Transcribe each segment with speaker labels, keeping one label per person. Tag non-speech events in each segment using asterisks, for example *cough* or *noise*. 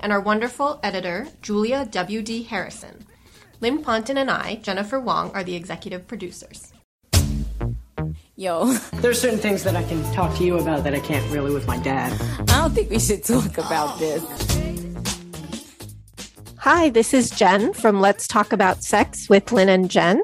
Speaker 1: and our wonderful editor, Julia W.D. Harrison. Lynn Ponton and I, Jennifer Wong, are the executive producers.
Speaker 2: Yo, *laughs*
Speaker 3: There's certain things that I can talk to you about that I can't really with my dad.
Speaker 2: I don't think we should talk about oh. this.
Speaker 1: Hi, this is Jen from Let's Talk About Sex with Lynn and Jen.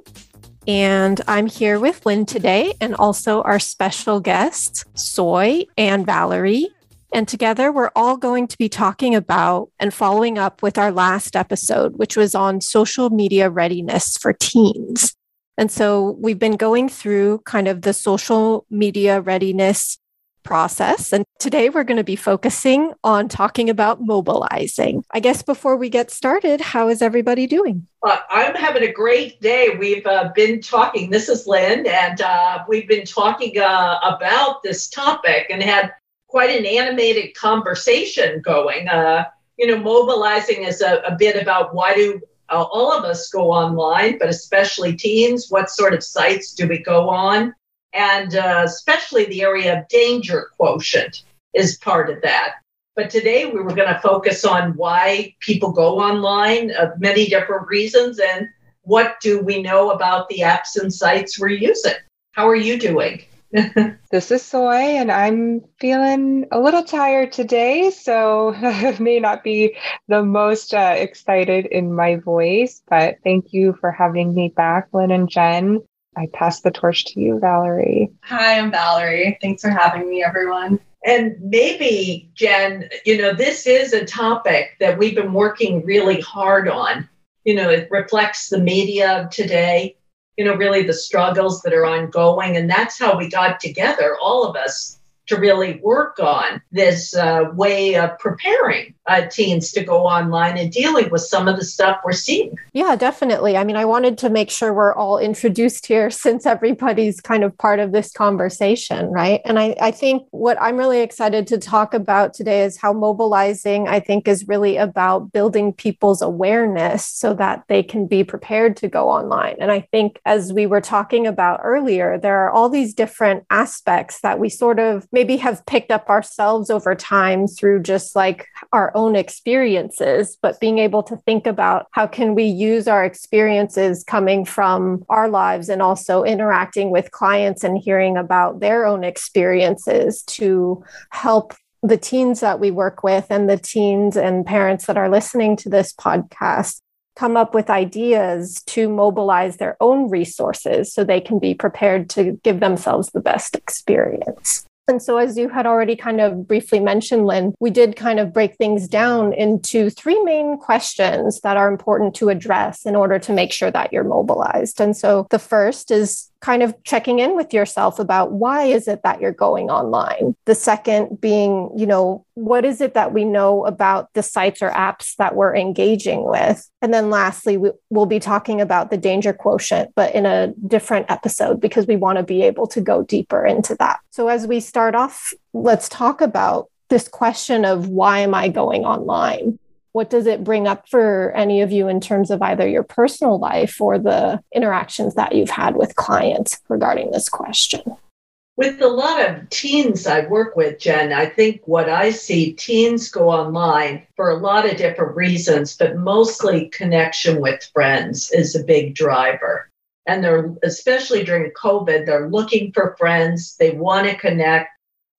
Speaker 1: And I'm here with Lynn today and also our special guests, Soy and Valerie. And together, we're all going to be talking about and following up with our last episode, which was on social media readiness for teens. And so we've been going through kind of the social media readiness process. And today we're going to be focusing on talking about mobilizing. I guess before we get started, how is everybody doing?
Speaker 4: I'm having a great day. We've uh, been talking, this is Lynn, and uh, we've been talking uh, about this topic and had quite an animated conversation going. Uh, you know, mobilizing is a, a bit about why do uh, all of us go online, but especially teens. What sort of sites do we go on? And uh, especially the area of danger quotient is part of that. But today we were going to focus on why people go online, uh, many different reasons, and what do we know about the apps and sites we're using. How are you doing? *laughs*
Speaker 5: this is Soy, and I'm feeling a little tired today, so *laughs* I may not be the most uh, excited in my voice, but thank you for having me back, Lynn and Jen. I pass the torch to you, Valerie.
Speaker 6: Hi, I'm Valerie. Thanks for having me, everyone.
Speaker 4: And maybe, Jen, you know, this is a topic that we've been working really hard on. You know, it reflects the media of today you know, really the struggles that are ongoing. And that's how we got together, all of us, to really work on this uh, way of preparing uh, teens to go online and dealing with some of the stuff we're seeing.
Speaker 1: Yeah, definitely. I mean, I wanted to make sure we're all introduced here *laughs* since everybody's kind of part of this conversation, right? And I, I think what I'm really excited to talk about today is how mobilizing, I think, is really about building people's awareness so that they can be prepared to go online. And I think, as we were talking about earlier, there are all these different aspects that we sort of maybe have picked up ourselves over time through just like our own experiences, but being able to think about how can we use our experiences coming from our lives and also interacting with clients and hearing about their own experiences to help the teens that we work with and the teens and parents that are listening to this podcast come up with ideas to mobilize their own resources so they can be prepared to give themselves the best experience. And so, as you had already kind of briefly mentioned, Lynn, we did kind of break things down into three main questions that are important to address in order to make sure that you're mobilized. And so, the first is kind of checking in with yourself about why is it that you're going online? The second being you know what is it that we know about the sites or apps that we're engaging with? And then lastly we, will be talking about the danger quotient but in a different episode because we want to be able to go deeper into that. So as we start off let's talk about this question of why am i going online what does it bring up for any of you in terms of either your personal life or the interactions that you've had with clients regarding this question?
Speaker 4: With a lot of teens I work with, Jen, I think what I see teens go online for a lot of different reasons, but mostly connection with friends is a big driver. And they're, especially during COVID, they're looking for friends, they want to connect,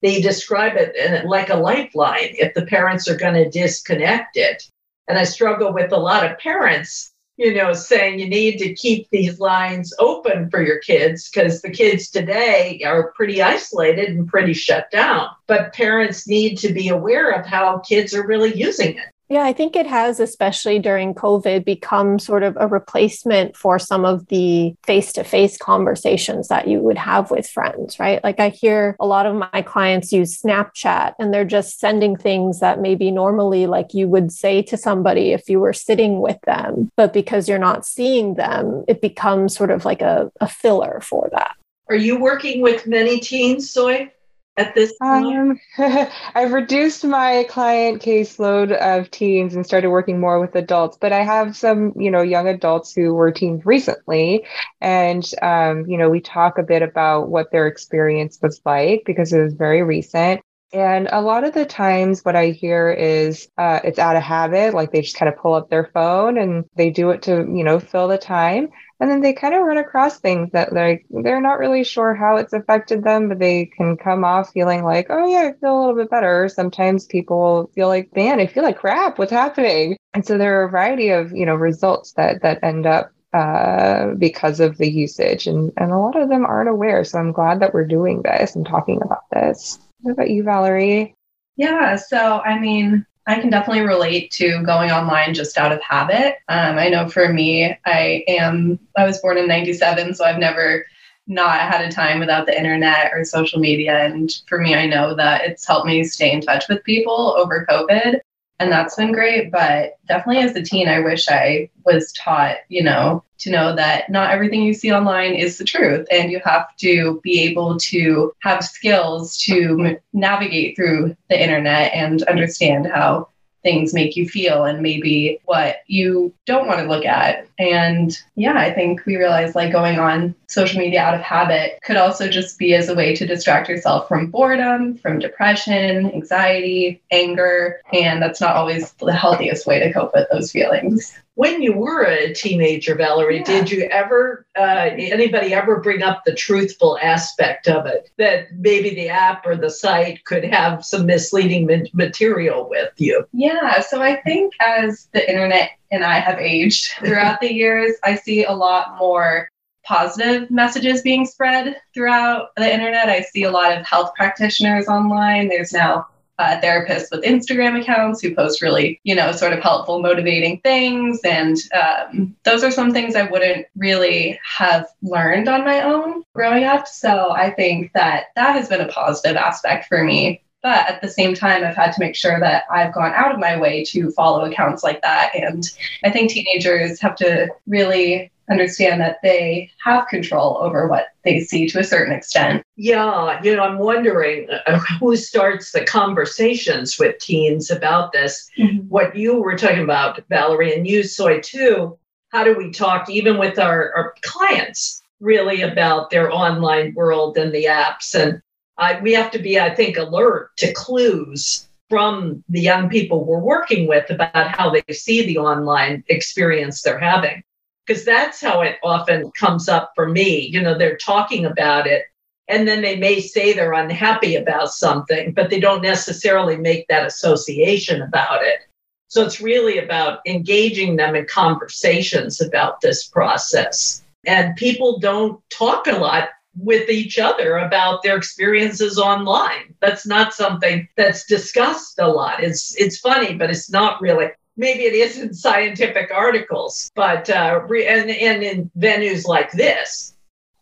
Speaker 4: they describe it uh, like a lifeline if the parents are going to disconnect it. And I struggle with a lot of parents, you know, saying you need to keep these lines open for your kids because the kids today are pretty isolated and pretty shut down. But parents need to be aware of how kids are really using it.
Speaker 1: Yeah, I think it has, especially during COVID, become sort of a replacement for some of the face to face conversations that you would have with friends, right? Like I hear a lot of my clients use Snapchat and they're just sending things that maybe normally like you would say to somebody if you were sitting with them. But because you're not seeing them, it becomes sort of like a, a filler for that.
Speaker 4: Are you working with many teens, Soy? At this time?
Speaker 5: Um, *laughs* I've reduced my client caseload of teens and started working more with adults, but I have some, you know, young adults who were teens recently. And, um, you know, we talk a bit about what their experience was like because it was very recent. And a lot of the times, what I hear is uh, it's out of habit. Like they just kind of pull up their phone and they do it to, you know, fill the time and then they kind of run across things that like they're not really sure how it's affected them but they can come off feeling like oh yeah i feel a little bit better. Sometimes people feel like man i feel like crap. What's happening? And so there are a variety of you know results that that end up uh, because of the usage and and a lot of them aren't aware. So i'm glad that we're doing this and talking about this. What about you valerie?
Speaker 6: Yeah so i mean I can definitely relate to going online just out of habit. Um, I know for me, I am, I was born in 97, so I've never not had a time without the internet or social media. And for me, I know that it's helped me stay in touch with people over COVID and that's been great. But definitely as a teen, I wish I was taught, you know, to know that not everything you see online is the truth, and you have to be able to have skills to navigate through the internet and understand how things make you feel and maybe what you don't want to look at. And yeah, I think we realized like going on social media out of habit could also just be as a way to distract yourself from boredom, from depression, anxiety, anger. And that's not always the healthiest way to cope with those feelings
Speaker 4: when you were a teenager, Valerie, yeah. did you ever, uh, anybody ever bring up the truthful aspect of it? That maybe the app or the site could have some misleading material with you?
Speaker 6: Yeah. So I think as the internet and I have aged throughout the years, I see a lot more positive messages being spread throughout the internet. I see a lot of health practitioners online. There's now uh, therapists with Instagram accounts who post really, you know, sort of helpful, motivating things. And um, those are some things I wouldn't really have learned on my own growing up. So I think that that has been a positive aspect for me. But at the same time, I've had to make sure that I've gone out of my way to follow accounts like that. And I think teenagers have to really understand that they have control over what they see to a certain extent.
Speaker 4: Yeah, you know, I'm wondering uh, who starts the conversations with teens about this. Mm-hmm. What you were talking about, Valerie, and you, Soy, too. How do we talk even with our, our clients really about their online world and the apps? And uh, we have to be, I think, alert to clues from the young people we're working with about how they see the online experience they're having because that's how it often comes up for me. You know, they're talking about it and then they may say they're unhappy about something, but they don't necessarily make that association about it. So it's really about engaging them in conversations about this process. And people don't talk a lot with each other about their experiences online. That's not something that's discussed a lot. It's it's funny, but it's not really maybe it is in scientific articles, but uh, re- and, and in venues like this,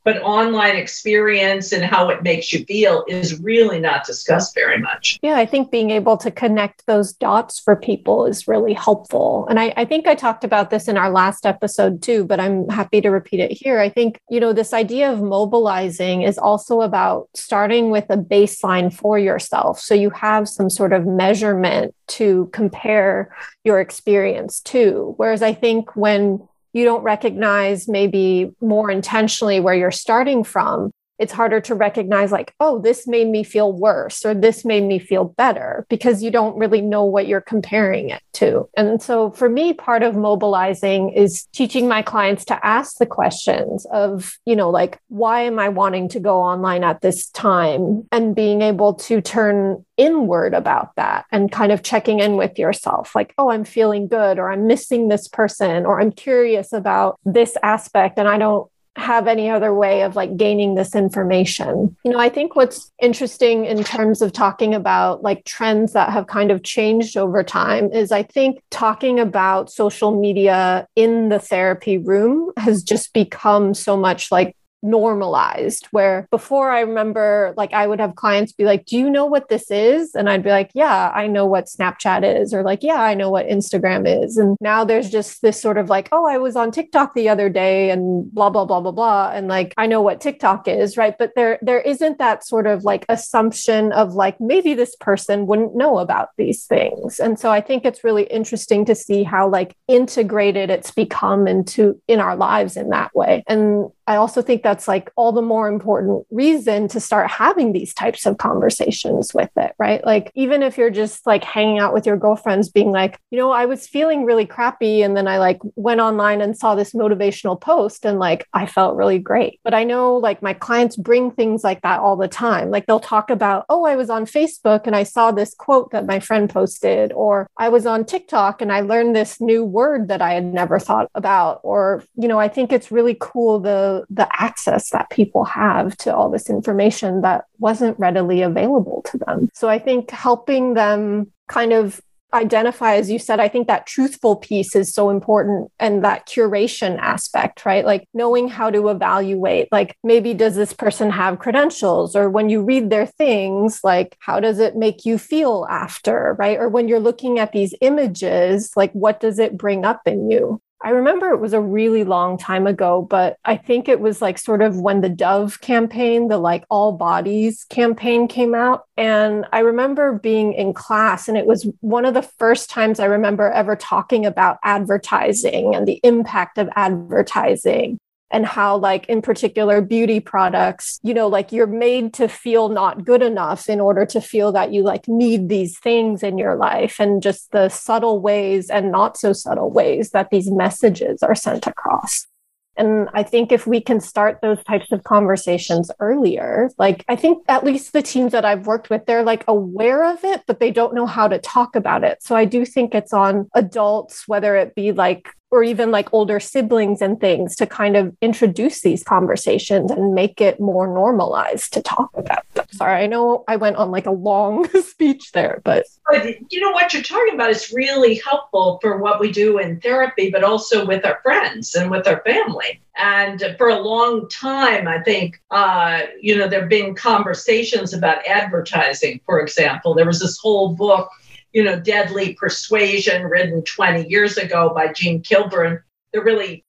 Speaker 4: but online experience and how it makes you feel is really not discussed very much.
Speaker 1: Yeah, I think being able to connect those dots for people is really helpful. And I, I, think I talked about this in our last episode too, but I'm happy to repeat it here. I think, you know, this idea of mobilizing is also about starting with a baseline for yourself. So you have some sort of measurement to compare your experience to. Whereas I think when you don't recognize maybe more intentionally where you're starting from it's harder to recognize like oh this made me feel worse or this made me feel better because you don't really know what you're comparing it to. And so for me part of mobilizing is teaching my clients to ask the questions of you know like why am i wanting to go online at this time? And being able to turn inward about that and kind of checking in with yourself like oh i'm feeling good or i'm missing this person or i'm curious about this aspect and i don't have any other way of like gaining this information. You know, I think what's interesting in terms of talking about like trends that have kind of changed over time is I think talking about social media in the therapy room has just become so much like normalized where before i remember like i would have clients be like do you know what this is? And i'd be like yeah i know what snapchat is or like yeah i know what instagram is. And now there's just this sort of like oh i was on tiktok the other day and blah blah blah blah blah. And like i know what tiktok is right? But there there isn't that sort of like assumption of like maybe this person wouldn't know about these things. And so i think it's really interesting to see how like integrated it's become into in our lives in that way. And I also think that's like all the more important reason to start having these types of conversations with it, right? Like, even if you're just like hanging out with your girlfriends, being like, you know, I was feeling really crappy. And then I like went online and saw this motivational post and like I felt really great. But I know like my clients bring things like that all the time. Like, they'll talk about, oh, I was on Facebook and I saw this quote that my friend posted, or I was on TikTok and I learned this new word that I had never thought about. Or, you know, I think it's really cool the the access that people have to all this information that wasn't readily available to them. So I think helping them kind of identify as you said i think that truthful piece is so important and that curation aspect right? Like knowing how to evaluate like maybe does this person have credentials? Or when you read their things like how does it make you feel after right? Or when you're looking at these images like what does it bring up in you I remember it was a really long time ago, but I think it was like sort of when the Dove campaign, the like all bodies campaign came out. And I remember being in class, and it was one of the first times I remember ever talking about advertising and the impact of advertising and how like in particular beauty products you know like you're made to feel not good enough in order to feel that you like need these things in your life and just the subtle ways and not so subtle ways that these messages are sent across and I think if we can start those types of conversations earlier, like I think at least the teams that I've worked with, they're like aware of it, but they don't know how to talk about it. So I do think it's on adults, whether it be like or even like older siblings and things to kind of introduce these conversations and make it more normalized to talk about them. Sorry, I know I went on like a long *laughs* speech there, but.
Speaker 4: But you know what you're talking about is really helpful for what we do in therapy, but also with our friends and with our family. And for a long time, I think, uh, you know, there have been conversations about advertising, for example. There was this whole book you know, Deadly Persuasion, written 20 years ago by Jean Kilbourne, that really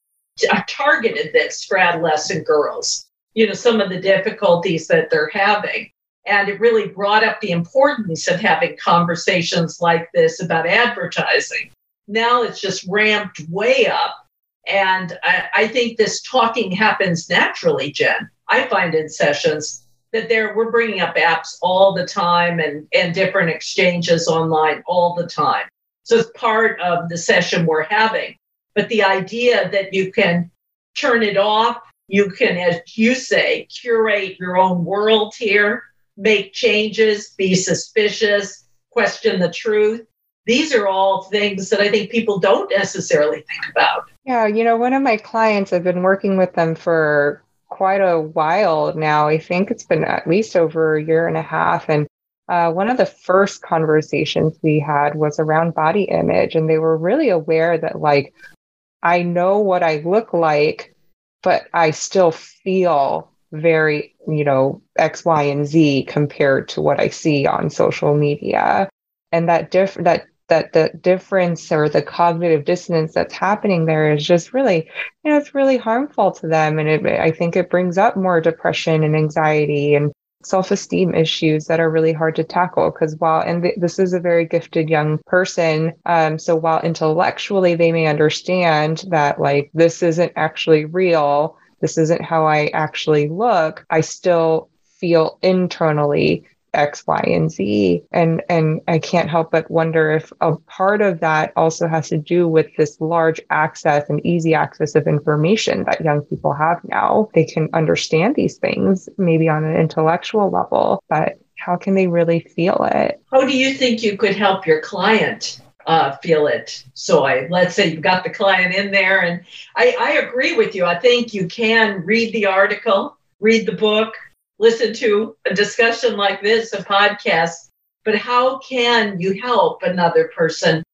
Speaker 4: uh, targeted this for adolescent girls, you know, some of the difficulties that they're having. And it really brought up the importance of having conversations like this about advertising. Now it's just ramped way up. And I, I think this talking happens naturally, Jen. I find in sessions that there we're bringing up apps all the time and and different exchanges online all the time. So it's part of the session we're having. But the idea that you can turn it off you can as you say curate your own world here make changes be suspicious question the truth. These are all things that i think people don't necessarily think about.
Speaker 5: Yeah you know one of my clients i've been working with them for quite a while now. I think it's been at least over a year and a half. And uh, one of the first conversations we had was around body image. And they were really aware that, like, I know what I look like, but I still feel very, you know, X, Y, and Z compared to what I see on social media. And that diff that that the difference or the cognitive dissonance that's happening there is just really you know it's really harmful to them. And it, i think it brings up more depression and anxiety and self-esteem issues that are really hard to tackle. Because while and th- this is a very gifted young person um, so while intellectually they may understand that like this isn't actually real this isn't how i actually look i still feel internally X, Y, and Z. And and I can't help but wonder if a part of that also has to do with this large access and easy access of information that young people have now. They can understand these things maybe on an intellectual level, but how can they really feel it?
Speaker 4: How do you think you could help your client uh, feel it soy. Let's say you've got the client in there, and I, I agree with you. I think you can read the article, read the book, listen to a discussion like this, a podcast, but how can you help another person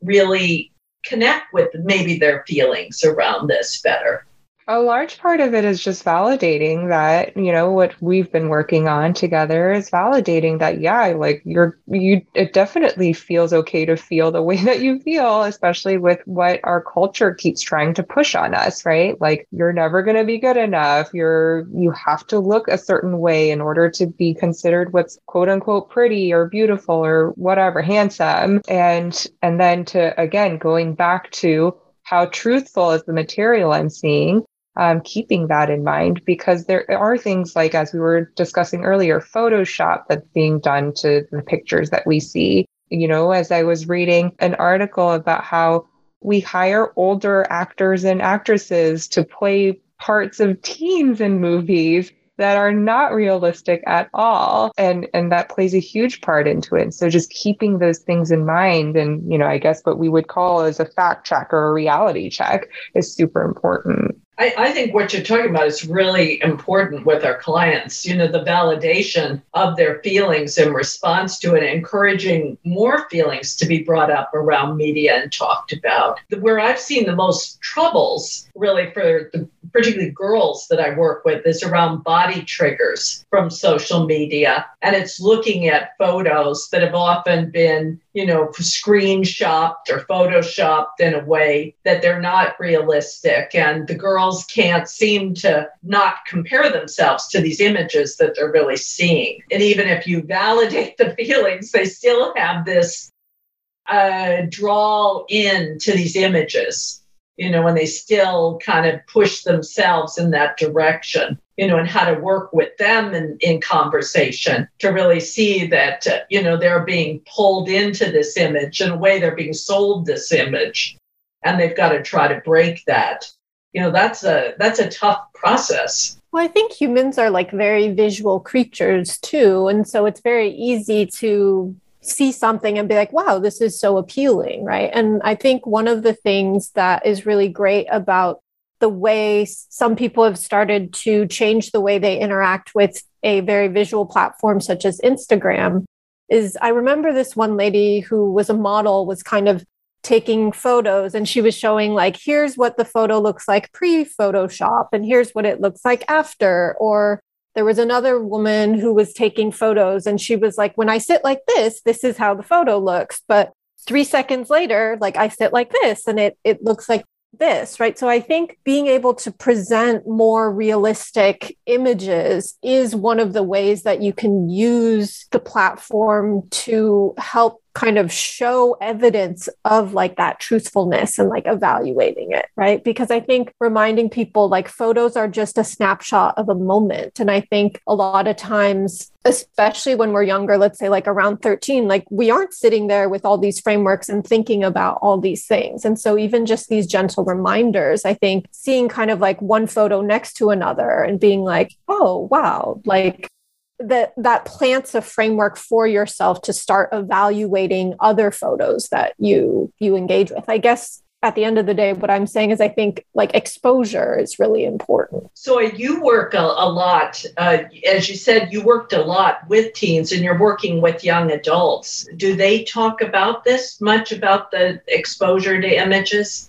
Speaker 4: really connect with maybe their feelings around this better?
Speaker 5: A large part of it is just validating that, you know, what we've been working on together is validating that, yeah, like you're, you, it definitely feels okay to feel the way *laughs* that you feel, especially with what our culture keeps trying to push on us, right? Like you're never going to be good enough. You're, you have to look a certain way in order to be considered what's quote unquote pretty or beautiful or whatever, handsome. And, and then to, again, going back to, how truthful is the material I'm seeing um, keeping that in mind because there are things like, as we were discussing earlier, Photoshop that's being done to the pictures that we see. You know, as I was reading an article about how we hire older actors and actresses to play parts of teens in movies that are not realistic at all and and that plays a huge part into it so just keeping those things in mind and you know i guess what we would call as a fact check or a reality check is super important
Speaker 4: I, I, think what you're talking about is really important with our clients. You know, the validation of their feelings in response to it, encouraging more feelings to be brought up around media and talked about. Where I've seen the most troubles, really, for the particularly girls that I work with, is around body triggers from social media. And it's looking at photos that have often been you know, screenshopped or photoshopped in a way that they're not realistic. And the girls can't seem to not compare themselves to these images that they're really seeing. And even if you validate the *laughs* feelings, they still have this uh, draw in to these images, you know, and they still kind of push themselves in that direction you know, and how to work with them in, in conversation to really see that, uh, you know, they're being pulled into this image in a way they're being sold this image and they've got to try to break that. You know, that's a that's a tough process.
Speaker 1: Well, I think humans are like very visual creatures too. And so it's very easy to see something and be like, wow, this is so appealing, right? And I think one of the things that is really great about the way some people have started to change the way they interact with a very visual platform such as Instagram is I remember this one lady who was a model was kind of taking photos and she was showing like here's what the photo looks like pre photoshop and here's what it looks like after or there was another woman who was taking photos and she was like when i sit like this this is how the photo looks but 3 seconds later like i sit like this and it it looks like this, right? So I think being able to present more realistic images is one of the ways that you can use the platform to help kind of show evidence of like that truthfulness and like evaluating it, right? Because I think reminding people like photos are just a snapshot of a moment. And I think a lot of times, especially when we're younger, let's say like around 13, like we aren't sitting there with all these frameworks and thinking about all these things. And so even just these gentle reminders, I think seeing kind of like one photo next to another and being like, oh, wow, like that that plants a framework for yourself to start evaluating other photos that you you engage with. I guess at the end of the day what i'm saying is i think like exposure is really important.
Speaker 4: So you work a, a lot uh, as you said you worked a lot with teens and you're working with young adults. Do they talk about this much about the exposure to images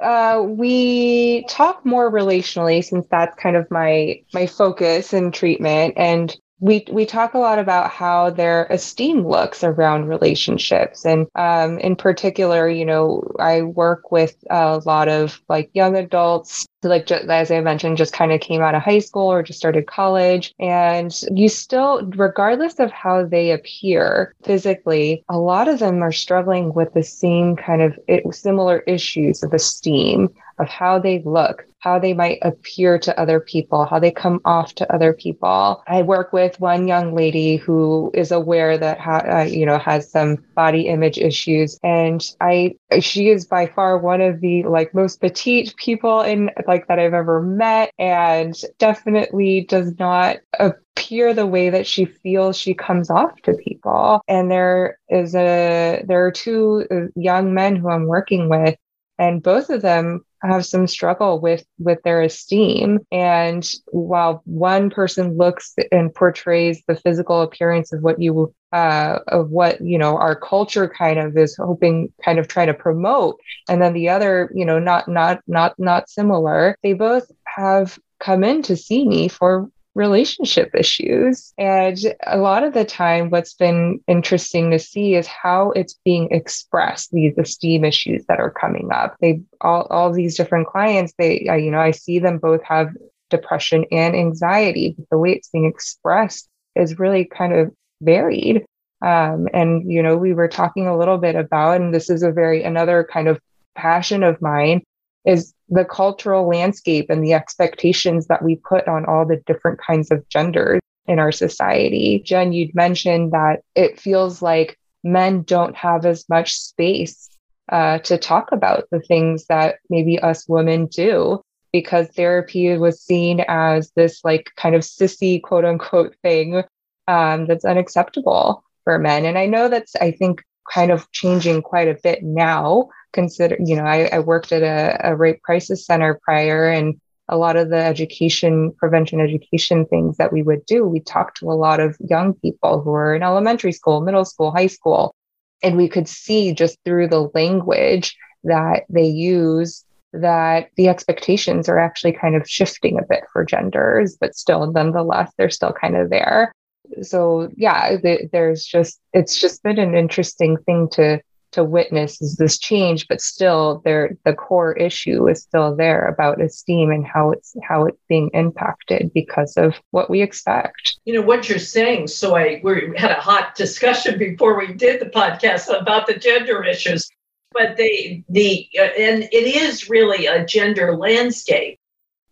Speaker 5: uh, we talk more relationally since that's kind of my my focus in treatment. And we we talk a lot about how their esteem looks around relationships. And um, in particular you know i work with a lot of like young adults like as i mentioned just kind of came out of high school or just started college. And you still regardless of how they appear physically a lot of them are struggling with the same kind of similar issues of esteem of how they look, how they might appear to other people, how they come off to other people. I work with one young lady who is aware that ha- uh, you know has some body image issues, and I she is by far one of the like most petite people in like that I've ever met, and definitely does not appear the way that she feels she comes off to people. And there is a there are two uh, young men who I'm working with and both of them have some struggle with with their esteem. And while one person looks and portrays the physical appearance of what you uh, of what you know our culture kind of is hoping kind of trying to promote and then the other you know not not not not similar they both have come in to see me for relationship issues. And a lot of the time, what's been interesting to see is how it's being expressed, these esteem issues that are coming up. They all, all these different clients, they, you know, I see them both have depression and anxiety, but the way it's being expressed is really kind of varied. Um, and, you know, we were talking a little bit about, and this is a very, another kind of passion of mine is the cultural landscape and the expectations that we put on all the different kinds of genders in our society. Jen, you'd mentioned that it feels like men don't have as much space uh, to talk about the things that maybe us women do because therapy was seen as this like kind of sissy quote unquote thing um, that's unacceptable for men. And I know that's, I think, kind of changing quite a bit now consider, you know, I, I worked at a, a rape crisis center prior and a lot of the education, prevention education things that we would do, we talked to a lot of young people who are in elementary school, middle school, high school, and we could see just through the language that they use that the expectations are actually kind of shifting a bit for genders, but still, nonetheless, they're still kind of there. So, yeah, there's just, it's just been an interesting thing to to witness is this change, but still there the core issue is still there about esteem and how it's how it's being impacted because of what we expect.
Speaker 4: You know what you're saying. So I we had a hot discussion *laughs* before we did the podcast about the gender issues. But they the uh, and it is really a gender landscape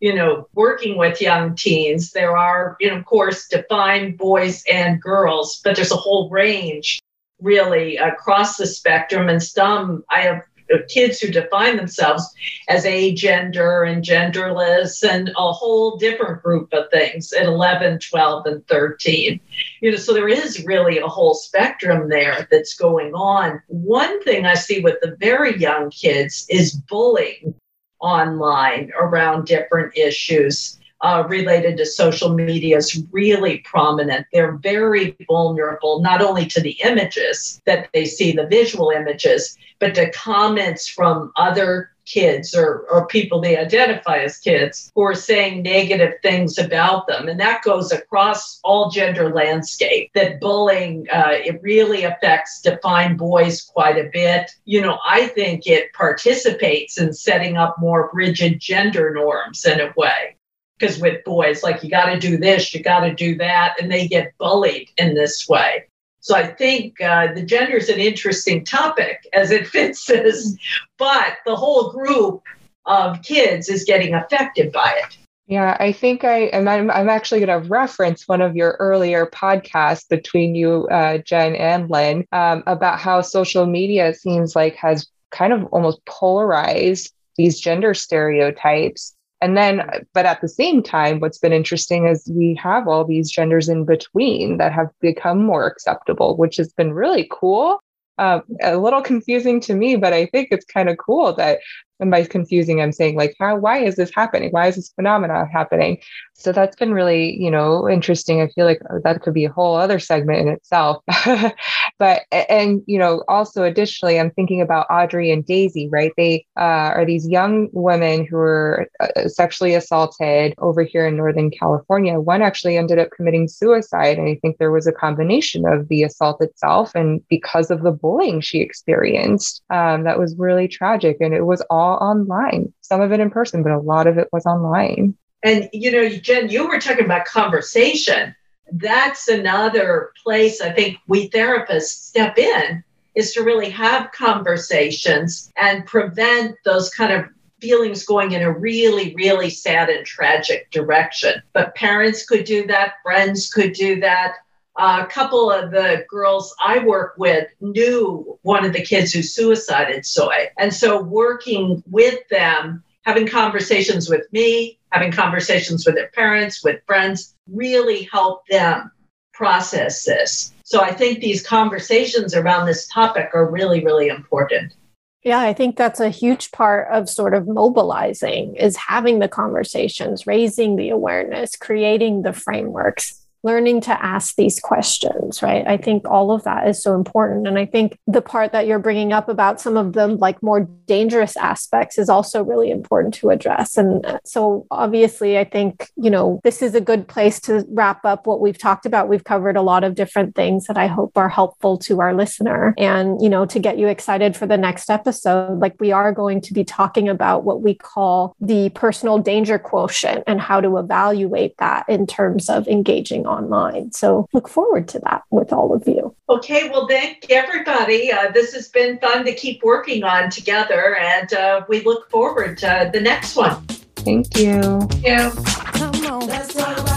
Speaker 4: you know, working with young teens, there are, you know, of course, defined boys and girls, but there's a whole range really across the spectrum. And some, I have kids who define themselves as agender and genderless and a whole different group of things at 11 12 and 13 you know so there is really a whole spectrum there that's going on. One thing i see with the very young kids is bullying online around different issues uh, related to social media is really prominent. They're very vulnerable, not only to the images that they see, the visual images, but to comments from other kids or, or people they identify as kids who are saying negative things about them. And that goes across all gender landscape, that bullying, uh, it really affects defined boys quite a bit. You know, I think it participates in setting up more rigid gender norms in a way because with boys, like you got to do this, you got to do that, and they get bullied in this way. So I think uh, the gender is an interesting topic as it *laughs* fits this, but the whole group of kids is getting affected by it.
Speaker 5: Yeah, I think I am. I'm, I'm actually going to reference one of your earlier podcasts between you, uh, Jen and Lynn, um, about how social media seems like has kind of almost polarized these gender stereotypes and then, but at the same time, what's been interesting is we have all these genders in between that have become more acceptable, which has been really cool. Uh, a little confusing to me, but I think it's kind of cool that and by confusing, I'm saying like, how, why is this happening? Why is this phenomena happening? So that's been really, you know, interesting. I feel like that could be a whole other segment in itself. *laughs* but, and, you know, also additionally, I'm thinking about Audrie and Daisy, right? They uh, are these young women who were uh, sexually assaulted over here in Northern California. One actually ended up committing suicide. And I think there was a combination of the assault itself and because of the bullying she experienced. Um, that was really tragic. And it was all all online, some of it in person, but a lot of it was online.
Speaker 4: And, you know, Jen, you were talking about conversation. That's another place I think we therapists step in is to really have conversations and prevent those kind of feelings going in a really, really sad and tragic direction. But parents could do that, friends could do that. A couple of the girls I work with knew one of the kids who suicided Soy. And so working with them, having conversations with me, having conversations with their parents, with friends, really helped them process this. So I think these conversations around this topic are really, really important.
Speaker 1: Yeah, I think that's a huge part of sort of mobilizing is having the conversations, raising the awareness, creating the frameworks learning to ask these questions, right? I think all of that is so important. And I think the part that you're bringing up about some of the like more dangerous aspects is also really important to address. And uh, so obviously, I think, you know, this is a good place to wrap up what we've talked about. We've covered a lot of different things that I hope are helpful to our listener. And, you know, to get you excited for the next episode, like we are going to be talking about what we call the personal danger quotient and how to evaluate that in terms of engaging online. So look forward to that with all of you.
Speaker 4: Okay, well, thank everybody. Uh, this has been fun to keep working on together, and uh, we look forward to the next one.
Speaker 5: Thank you.
Speaker 6: Yeah.
Speaker 2: Come on.
Speaker 7: Let's talk about